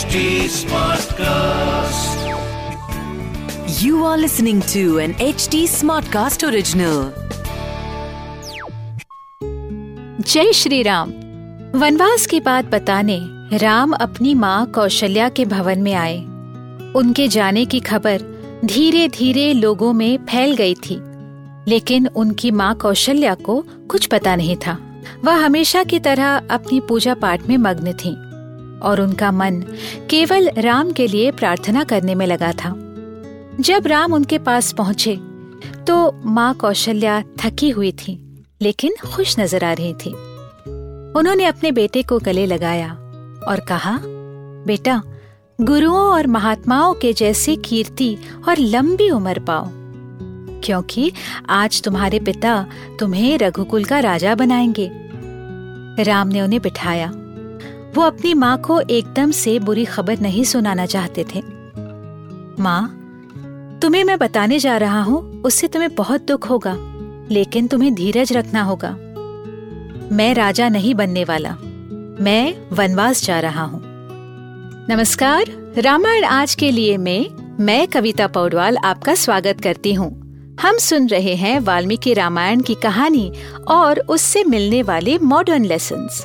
HD Smartcast. You are listening to an HD Smartcast original. जय श्री राम। वनवास की बात बताने राम अपनी माँ कौशल्या के भवन में आए। उनके जाने की खबर धीरे धीरे लोगों में फैल गई थी। लेकिन उनकी माँ कौशल्या को कुछ पता नहीं था। वह हमेशा की तरह अपनी पूजा पाठ में मग्न थी। और उनका मन केवल राम के लिए प्रार्थना करने में लगा था। जब राम उनके पास पहुँचे तो माँ कौशल्या थकी हुई थी, लेकिन खुश नज़र आ रही थी। उन्होंने अपने बेटे को गले लगाया और कहा, बेटा, गुरुओं और महात्माओं के जैसी कीर्ति और लंबी उम्र पाओ, क्योंकि आज तुम्हारे पिता तुम्हें रघुकुल का राजा बनाएँगे। राम ने उन्हें बिठाया वो अपनी माँ को एकदम से बुरी खबर नहीं सुनाना चाहते थे। माँ, तुम्हें मैं बताने जा रहा हूँ, उससे तुम्हें बहुत दुख होगा, लेकिन तुम्हें धीरज रखना होगा। मैं राजा नहीं बनने वाला, मैं वनवास जा रहा हूँ। नमस्कार, रामायण आज के लिए में मैं कविता पौडवाल आपका स्वागत करती हूँ। हम सुन रहे हैं वाल्मीकि रामायण की कहानी और उससे मिलने वाले मॉडर्न लेसन्स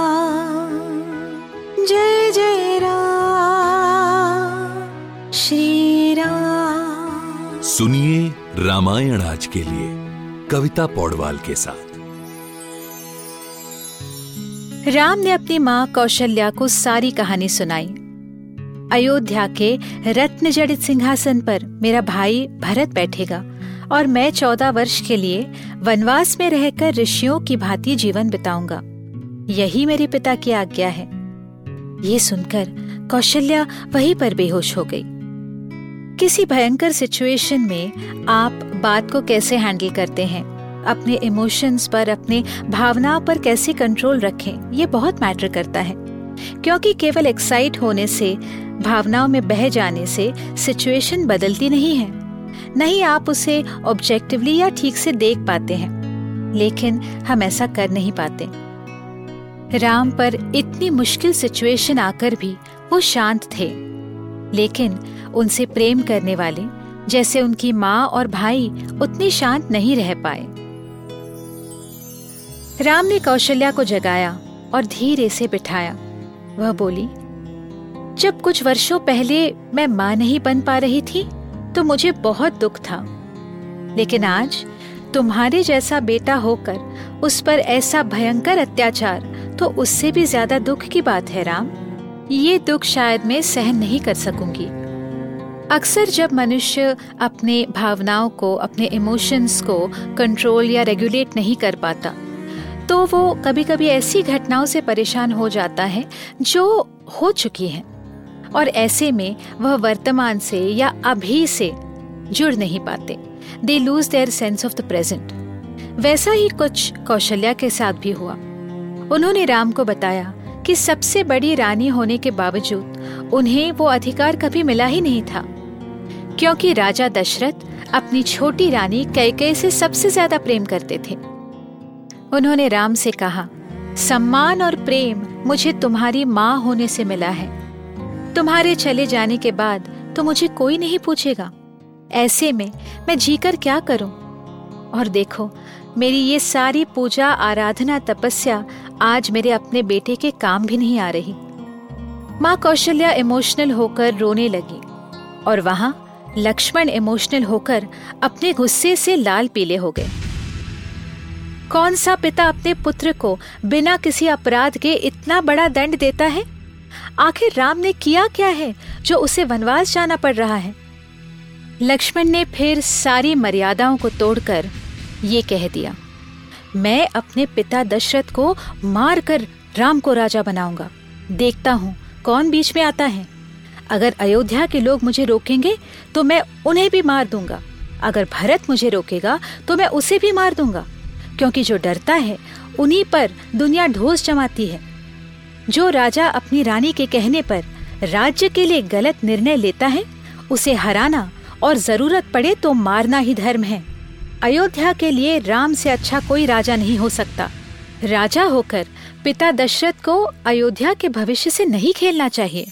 रामायण आज के लिए, कविता पौडवाल के साथ। राम ने अपनी माँ कौशल्या को सारी कहानी सुनाई। अयोध्या के रत्न जड़ित सिंहासन पर मेरा भाई भरत बैठेगा और मैं चौदह वर्ष के लिए वनवास में रहकर ऋषियों की भांति जीवन बिताऊँगा। यही मेरे पिता की आज्ञा है। ये सुनकर कौशल्या वहीं पर बेहोश हो गई। किसी भयंकर सिचुएशन में आप बात को कैसे हैंडल करते हैं? अपने इमोशंस पर, अपने भावनाओं पर कैसे कंट्रोल रखें? ये बहुत मैटर करता है। क्योंकि केवल एक्साइट होने से, भावनाओं में बह जाने से सिचुएशन बदलती नहीं है। नहीं आप उसे ऑब्जेक्टिवली या ठीक से देख पाते हैं। लेकिन हम ऐसा कर नहीं पाते। राम पर इतनी मुश्किल सिचुएशन आकर भी वो शांत थे। लेकिन उनसे प्रेम करने वाले, जैसे उनकी माँ और भाई उतने शांत नहीं रह पाए। राम ने कौशल्या को जगाया और धीरे से बिठाया। वह बोली, जब कुछ वर्षों पहले मैं माँ नहीं बन पा रही थी तो मुझे बहुत दुख था। लेकिन आज तुम्हारे जैसा बेटा होकर उस पर ऐसा भयंकर अत्याचार तो उससे भी ज़्यादा दुख की बात है राम। ये दुख शायद मैं सहन नहीं कर सकूँगी। अक्सर जब मनुष्य अपने भावनाओं को, अपने इमोशंस को कंट्रोल या रेगुलेट नहीं कर पाता तो वो कभी कभी ऐसी घटनाओं से परेशान हो जाता है जो हो चुकी हैं और ऐसे में वह वर्तमान से या अभी से जुड़ नहीं पाते। They lose their sense of the present वैसा ही कुछ कौशल्या के साथ भी हुआ। उन्होंने राम को बताया कि सबसे बड़ी रानी होने के बावजूद उन्हें वो अधिकार कभी मिला ही नहीं था, क्योंकि राजा दशरथ अपनी छोटी रानी कैकई से सबसे ज़्यादा प्रेम करते थे। उन्होंने राम से कहा, सम्मान और प्रेम मुझे तुम्हारी माँ होने से मिला है। तुम्हारे चले जाने के बाद तो मुझे कोई नहीं पूछेगा। ऐसे में मैं जीकर क्या करूँ? और देखो, मेरी ये सारी पूजा, आराधना, तपस्या आज मेरे अपने बेटे के काम भी नहीं आ रही। माँ कौशल्या इमोशनल होकर रोने लगी और वहाँ लक्ष्मण इमोशनल होकर अपने गुस्से से लाल पीले हो गए। कौन सा पिता अपने पुत्र को बिना किसी अपराध के इतना बड़ा दंड देता है? आखिर राम ने किया क्या है जो उसे वनवास जाना पड़ रहा है? लक्ष्मण ने फिर सारी मर्यादाओं को तोड़कर ये कह दिया। मैं अपने पिता दशरथ को मार कर राम को राजा बनाऊँगा। देखता हूँ, कौन बीच में आता है। अगर अयोध्या के लोग मुझे रोकेंगे तो मैं उन्हें भी मार दूँगा। अगर भरत मुझे रोकेगा तो मैं उसे भी मार दूँगा। क्योंकि जो डरता है, उन्हीं पर दुनिया ढोस जमाती है। जो राजा अपनी रानी के कहने पर राज्य के लिए गलत निर्णय लेता है, उसे हराना और ज़रूरत पड़े तो मारना ही धर्म है। अयोध्या के लिए राम से अच्छा कोई राजा नहीं हो सकता। राजा होकर पिता दशरथ को अयोध्या के भविष्य से नहीं खेलना चाहिए।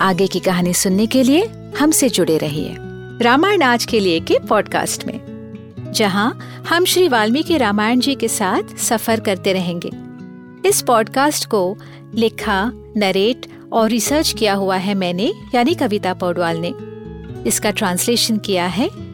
आगे की कहानी सुनने के लिए हमसे जुड़े रहिए रामायण आज के लिए के पॉडकास्ट में, जहाँ हम श्री वाल्मीकि रामायण जी के साथ सफ़र करते रहेंगे। इस पॉडकास्ट को लिखा, नरेट और रिसर्च किया हुआ है मैंने, यानी कविता पौडवाल ने। इसका ट्रांसलेशन किया है